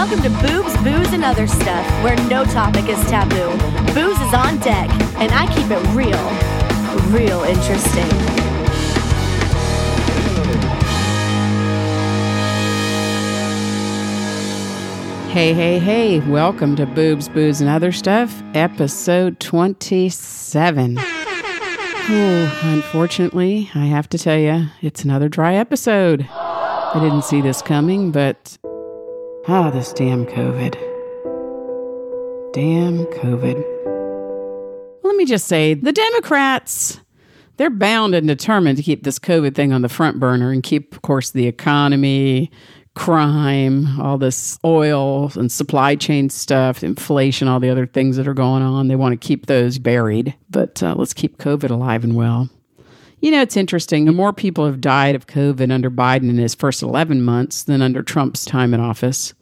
Welcome to Boobs, Booze, and Other Stuff, where no topic is taboo. Booze is on deck, and I keep it real, real interesting. Hey, hey, hey, welcome to Boobs, Booze, and Other Stuff, episode 27. Oh, unfortunately, I have to tell you, it's another dry episode. I didn't see this coming, but. Ah, this damn COVID. Damn COVID. Let me just say the Democrats, they're bound and determined to keep this COVID thing on the front burner and keep, of course, the economy, crime, all this oil and supply chain stuff, inflation, all the other things that are going on. They want to keep those buried, but uh, let's keep COVID alive and well. You know, it's interesting. More people have died of COVID under Biden in his first 11 months than under Trump's time in office.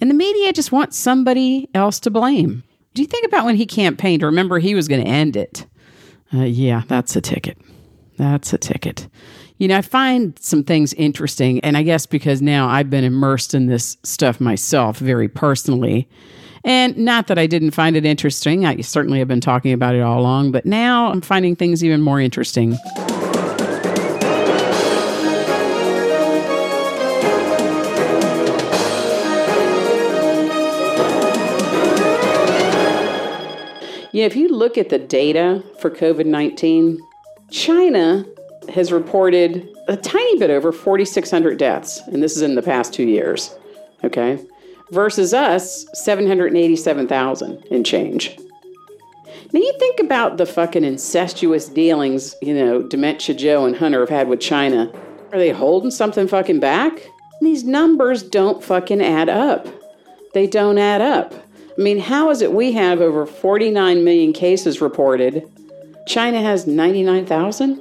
And the media just wants somebody else to blame. Do you think about when he campaigned? Remember, he was going to end it. Uh, yeah, that's a ticket. That's a ticket. You know, I find some things interesting, and I guess because now I've been immersed in this stuff myself very personally. And not that I didn't find it interesting, I certainly have been talking about it all along, but now I'm finding things even more interesting. Yeah, if you look at the data for COVID 19, China has reported a tiny bit over 4,600 deaths, and this is in the past two years, okay? Versus us, 787,000 and change. Now you think about the fucking incestuous dealings, you know, Dementia Joe and Hunter have had with China. Are they holding something fucking back? These numbers don't fucking add up. They don't add up. I mean, how is it we have over 49 million cases reported? China has 99,000?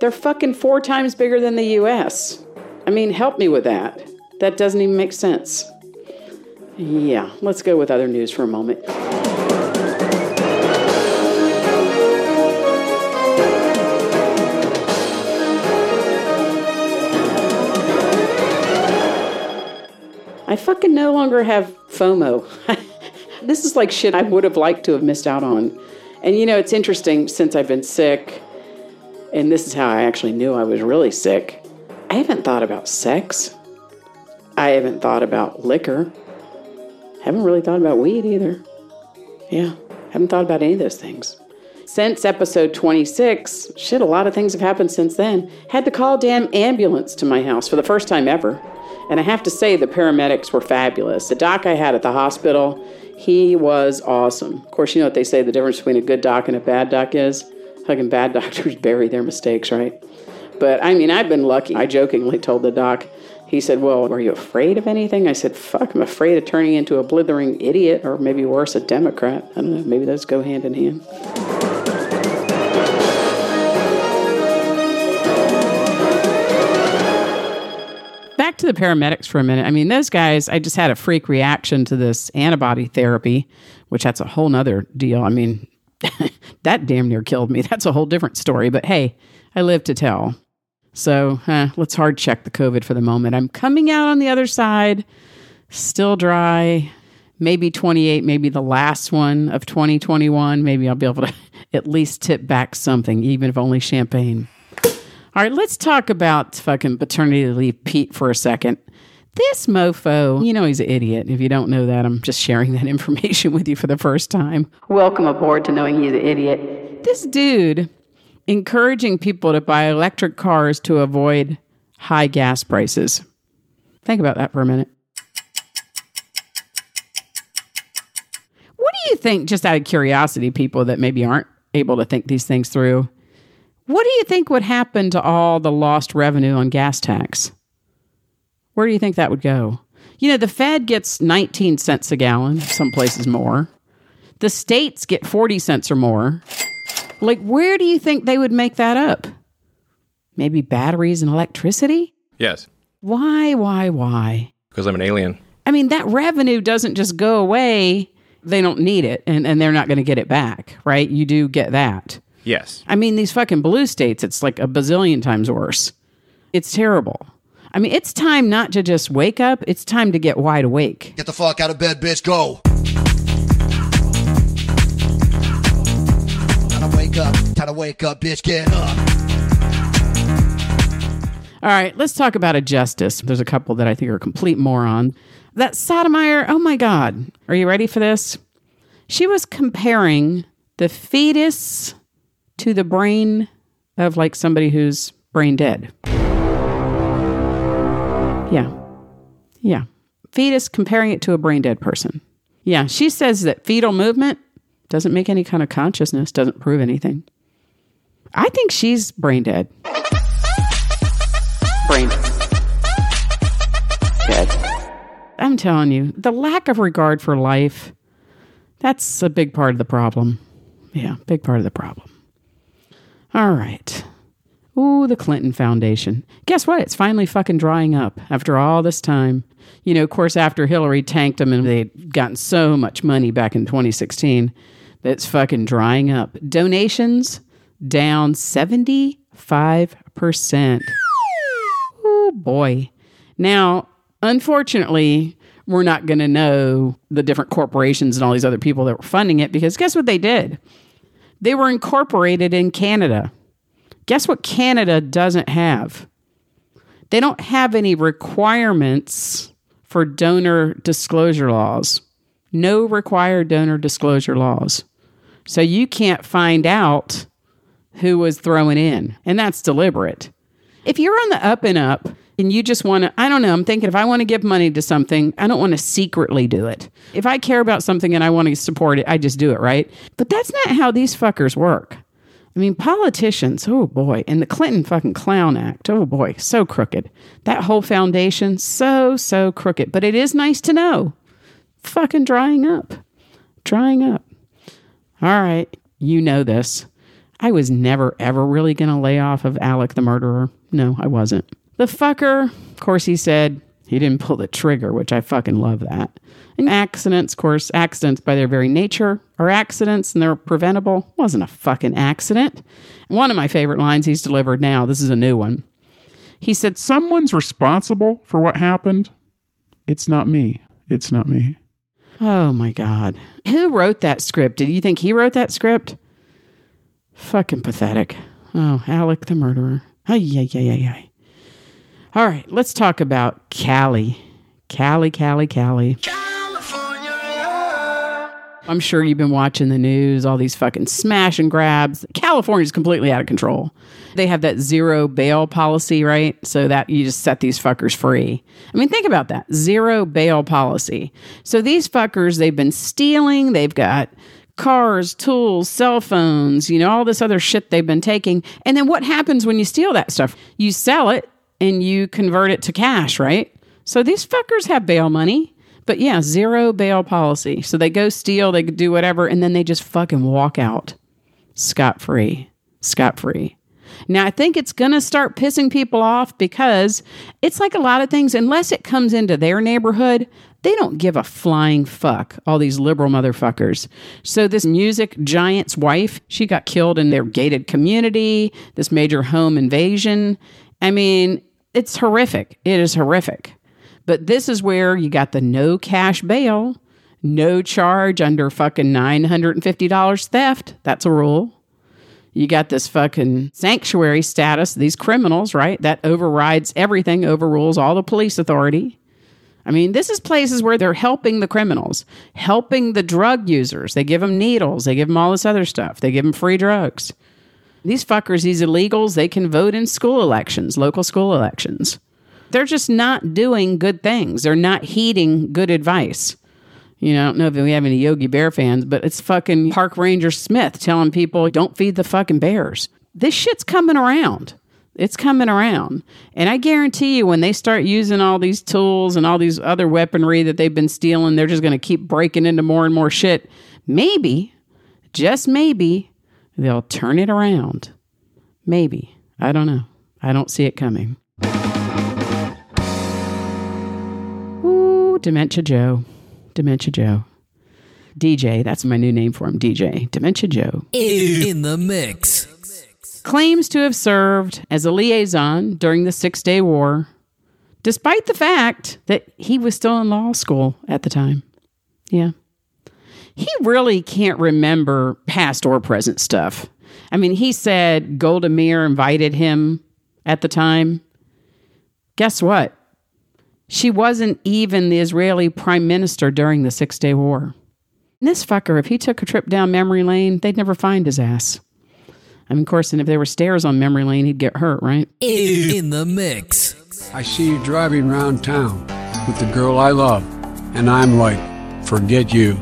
They're fucking four times bigger than the US. I mean, help me with that. That doesn't even make sense. Yeah, let's go with other news for a moment. I fucking no longer have FOMO. this is like shit I would have liked to have missed out on. And you know, it's interesting since I've been sick, and this is how I actually knew I was really sick. I haven't thought about sex. I haven't thought about liquor. Haven't really thought about weed either. Yeah, haven't thought about any of those things. Since episode 26, shit, a lot of things have happened since then. Had to call damn ambulance to my house for the first time ever. And I have to say, the paramedics were fabulous. The doc I had at the hospital, he was awesome. Of course, you know what they say the difference between a good doc and a bad doc is? Fucking bad doctors bury their mistakes, right? But I mean, I've been lucky. I jokingly told the doc, he said, Well, were you afraid of anything? I said, Fuck, I'm afraid of turning into a blithering idiot or maybe worse, a Democrat. I don't know, maybe those go hand in hand. The paramedics for a minute. I mean, those guys, I just had a freak reaction to this antibody therapy, which that's a whole nother deal. I mean, that damn near killed me. That's a whole different story. But hey, I live to tell. So let's hard check the COVID for the moment. I'm coming out on the other side, still dry. Maybe 28, maybe the last one of 2021. Maybe I'll be able to at least tip back something, even if only champagne. All right, let's talk about fucking paternity leave Pete for a second. This mofo, you know he's an idiot. If you don't know that, I'm just sharing that information with you for the first time. Welcome aboard to knowing he's an idiot. This dude encouraging people to buy electric cars to avoid high gas prices. Think about that for a minute. What do you think, just out of curiosity, people that maybe aren't able to think these things through? What do you think would happen to all the lost revenue on gas tax? Where do you think that would go? You know, the Fed gets 19 cents a gallon, some places more. The states get 40 cents or more. Like, where do you think they would make that up? Maybe batteries and electricity? Yes, Why, why, why? because I'm an alien. I mean, that revenue doesn't just go away. They don't need it and, and they're not going to get it back, right? You do get that. Yes. I mean, these fucking blue states, it's like a bazillion times worse. It's terrible. I mean, it's time not to just wake up, it's time to get wide awake. Get the fuck out of bed, bitch. Go. Time to wake up. Time to wake up, bitch. Get up. All right, let's talk about a justice. There's a couple that I think are complete moron. That Sotomayor, oh my God. Are you ready for this? She was comparing the fetus to the brain of like somebody who's brain dead. Yeah. Yeah. Fetus comparing it to a brain dead person. Yeah. She says that fetal movement doesn't make any kind of consciousness, doesn't prove anything. I think she's brain dead. Brain dead. I'm telling you, the lack of regard for life, that's a big part of the problem. Yeah, big part of the problem. All right. Ooh, the Clinton Foundation. Guess what? It's finally fucking drying up after all this time. You know, of course, after Hillary tanked them and they'd gotten so much money back in 2016, that's fucking drying up. Donations down 75%. Oh boy. Now, unfortunately, we're not going to know the different corporations and all these other people that were funding it because guess what they did? They were incorporated in Canada. Guess what Canada doesn't have? They don't have any requirements for donor disclosure laws. No required donor disclosure laws. So you can't find out who was throwing in, and that's deliberate. If you're on the up and up and you just want to, I don't know, I'm thinking if I want to give money to something, I don't want to secretly do it. If I care about something and I want to support it, I just do it, right? But that's not how these fuckers work. I mean, politicians, oh boy, and the Clinton fucking Clown Act, oh boy, so crooked. That whole foundation, so, so crooked. But it is nice to know. Fucking drying up. Drying up. All right, you know this. I was never, ever really going to lay off of Alec the murderer. No, I wasn't. The fucker, of course, he said he didn't pull the trigger, which I fucking love that. And accidents, of course, accidents by their very nature are accidents and they're preventable. Wasn't a fucking accident. One of my favorite lines he's delivered now, this is a new one. He said, Someone's responsible for what happened. It's not me. It's not me. Oh my God. Who wrote that script? Did you think he wrote that script? Fucking pathetic. Oh, Alec the murderer. Ay, ay, ay, ay, ay. All right, let's talk about Cali. Cali, Cali, Cali. I'm sure you've been watching the news, all these fucking smash and grabs. California's completely out of control. They have that zero bail policy, right? So that you just set these fuckers free. I mean, think about that zero bail policy. So these fuckers, they've been stealing, they've got cars, tools, cell phones, you know, all this other shit they've been taking. And then what happens when you steal that stuff? You sell it and you convert it to cash, right? So these fuckers have bail money. But yeah, zero bail policy. So they go steal, they do whatever, and then they just fucking walk out scot free. Scot free. Now, I think it's going to start pissing people off because it's like a lot of things, unless it comes into their neighborhood, they don't give a flying fuck, all these liberal motherfuckers. So, this music giant's wife, she got killed in their gated community, this major home invasion. I mean, it's horrific. It is horrific. But this is where you got the no cash bail, no charge under fucking $950 theft. That's a rule. You got this fucking sanctuary status, these criminals, right? That overrides everything, overrules all the police authority. I mean, this is places where they're helping the criminals, helping the drug users. They give them needles, they give them all this other stuff, they give them free drugs. These fuckers, these illegals, they can vote in school elections, local school elections. They're just not doing good things. They're not heeding good advice. You know, I don't know if we have any Yogi Bear fans, but it's fucking Park Ranger Smith telling people don't feed the fucking bears. This shit's coming around. It's coming around. And I guarantee you, when they start using all these tools and all these other weaponry that they've been stealing, they're just going to keep breaking into more and more shit. Maybe, just maybe, they'll turn it around. Maybe. I don't know. I don't see it coming. Ooh, Dementia Joe. Dementia Joe. DJ, that's my new name for him, DJ. Dementia Joe. In the mix. Claims to have served as a liaison during the Six Day War despite the fact that he was still in law school at the time. Yeah. He really can't remember past or present stuff. I mean, he said Golda Meir invited him at the time. Guess what? She wasn't even the Israeli prime minister during the Six Day War. And this fucker, if he took a trip down memory lane, they'd never find his ass. I mean, of course, and if there were stairs on memory lane, he'd get hurt, right? In the mix. I see you driving around town with the girl I love, and I'm like, forget you.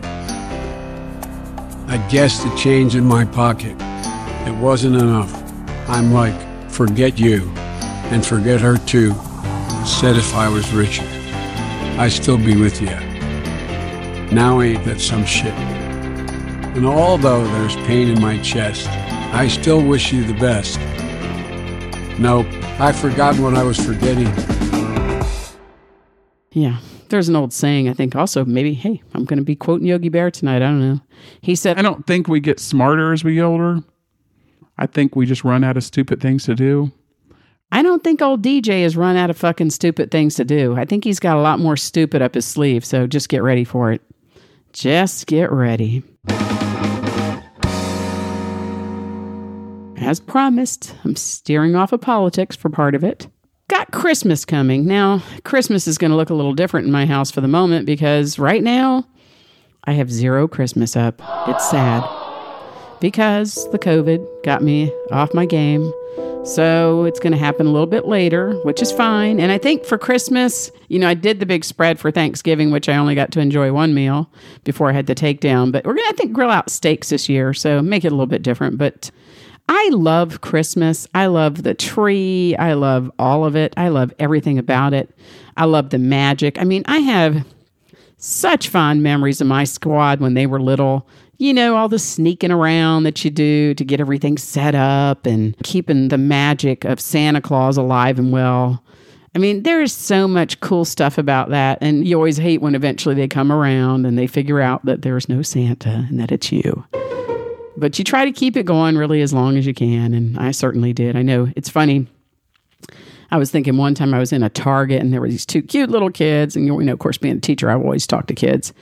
I guessed the change in my pocket. It wasn't enough. I'm like, forget you, and forget her too. Said if I was richer, I'd still be with you. Now ain't that some shit? And although there's pain in my chest, I still wish you the best. Nope, I've forgotten what I was forgetting. Yeah. There's an old saying, I think also, maybe, hey, I'm going to be quoting Yogi Bear tonight. I don't know. He said, I don't think we get smarter as we get older. I think we just run out of stupid things to do. I don't think old DJ has run out of fucking stupid things to do. I think he's got a lot more stupid up his sleeve. So just get ready for it. Just get ready. As promised, I'm steering off of politics for part of it. Got Christmas coming. Now, Christmas is going to look a little different in my house for the moment because right now I have zero Christmas up. It's sad because the COVID got me off my game. So it's going to happen a little bit later, which is fine. And I think for Christmas, you know, I did the big spread for Thanksgiving, which I only got to enjoy one meal before I had to take down. But we're going to, I think, grill out steaks this year. So make it a little bit different. But I love Christmas. I love the tree. I love all of it. I love everything about it. I love the magic. I mean, I have such fond memories of my squad when they were little. You know, all the sneaking around that you do to get everything set up and keeping the magic of Santa Claus alive and well. I mean, there's so much cool stuff about that. And you always hate when eventually they come around and they figure out that there's no Santa and that it's you. But you try to keep it going really as long as you can. And I certainly did. I know it's funny. I was thinking one time I was in a Target and there were these two cute little kids. And, you know, of course, being a teacher, I always talk to kids.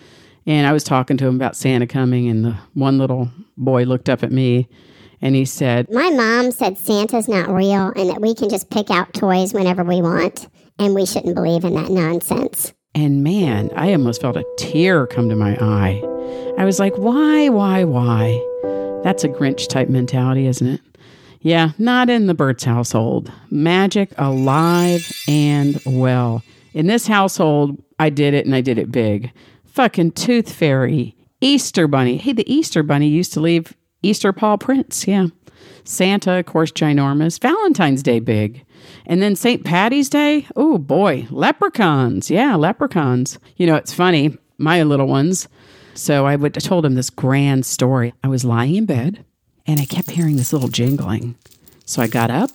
And I was talking to them about Santa coming. And the one little boy looked up at me and he said, My mom said Santa's not real and that we can just pick out toys whenever we want, and we shouldn't believe in that nonsense. And man, I almost felt a tear come to my eye. I was like, why, why, why? That's a Grinch type mentality, isn't it? Yeah, not in the Burts' household. Magic alive and well. In this household, I did it and I did it big. Fucking Tooth Fairy, Easter Bunny. Hey, the Easter Bunny used to leave Easter paw prints. Yeah. Santa, of course, ginormous. Valentine's Day, big. And then St. Patty's Day, oh boy, leprechauns. Yeah, leprechauns. You know, it's funny, my little ones. So I would I told him this grand story. I was lying in bed and I kept hearing this little jingling. So I got up,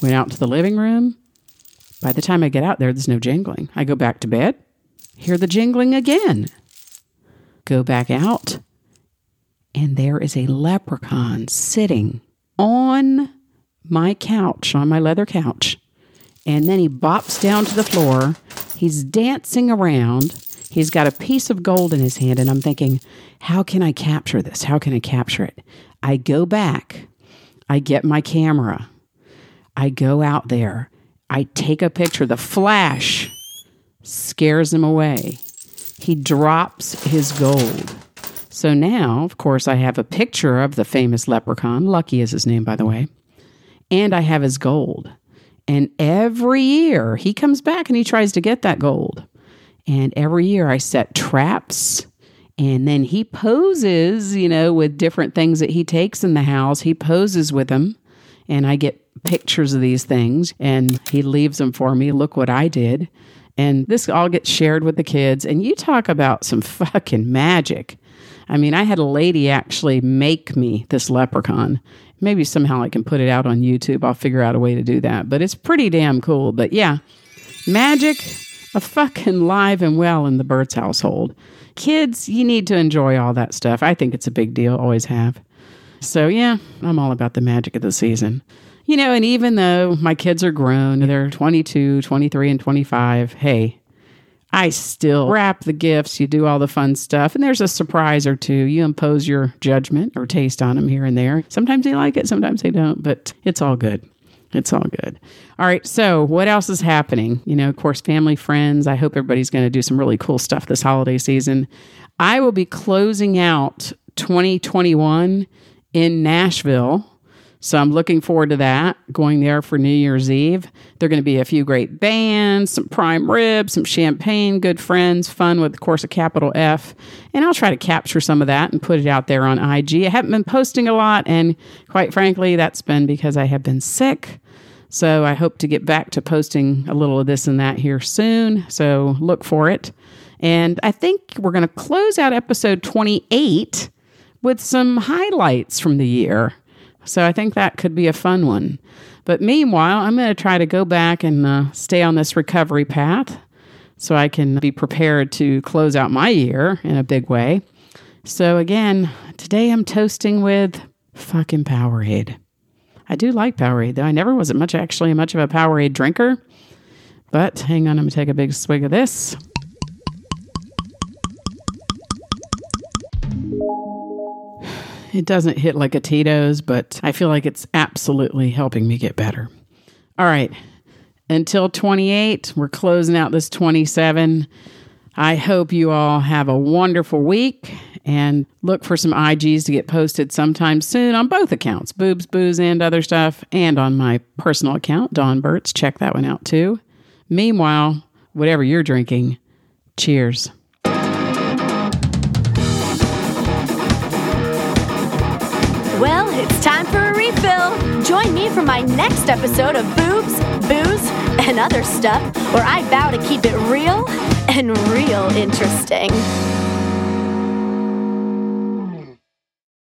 went out to the living room. By the time I get out there, there's no jingling. I go back to bed, hear the jingling again. Go back out, and there is a leprechaun sitting on my couch, on my leather couch. And then he bops down to the floor. He's dancing around. He's got a piece of gold in his hand. And I'm thinking, how can I capture this? How can I capture it? I go back. I get my camera. I go out there. I take a picture. The flash scares him away. He drops his gold. So now, of course, I have a picture of the famous leprechaun. Lucky is his name, by the way. And I have his gold. And every year he comes back and he tries to get that gold. And every year I set traps. And then he poses, you know, with different things that he takes in the house. He poses with them. And I get pictures of these things. And he leaves them for me. Look what I did. And this all gets shared with the kids. And you talk about some fucking magic. I mean, I had a lady actually make me this leprechaun. Maybe somehow I can put it out on YouTube. I'll figure out a way to do that. But it's pretty damn cool. But yeah, magic, a fucking live and well in the Burts' household. Kids, you need to enjoy all that stuff. I think it's a big deal, always have. So yeah, I'm all about the magic of the season. You know, and even though my kids are grown, they're 22, 23, and 25, hey, I still wrap the gifts, you do all the fun stuff, and there's a surprise or two. You impose your judgment or taste on them here and there. Sometimes they like it, sometimes they don't, but it's all good. It's all good. All right. So, what else is happening? You know, of course, family, friends. I hope everybody's going to do some really cool stuff this holiday season. I will be closing out 2021 in Nashville. So, I'm looking forward to that, going there for New Year's Eve. There are going to be a few great bands, some prime ribs, some champagne, good friends, fun with, of course, a capital F. And I'll try to capture some of that and put it out there on IG. I haven't been posting a lot. And quite frankly, that's been because I have been sick. So I hope to get back to posting a little of this and that here soon. So look for it. And I think we're going to close out episode 28 with some highlights from the year. So I think that could be a fun one. But meanwhile, I'm going to try to go back and uh, stay on this recovery path so I can be prepared to close out my year in a big way. So again, today I'm toasting with fucking Powerade. I do like Powerade, though. I never was much actually much of a Powerade drinker. But hang on, I'm gonna take a big swig of this. It doesn't hit like a Tito's, but I feel like it's absolutely helping me get better. All right. Until 28, we're closing out this 27. I hope you all have a wonderful week and look for some IGs to get posted sometime soon on both accounts, Boobs, Booze, and other stuff, and on my personal account, Dawn Burts. Check that one out too. Meanwhile, whatever you're drinking, cheers. It's time for a refill. Join me for my next episode of Boobs, Booze, and Other Stuff, where I vow to keep it real and real interesting.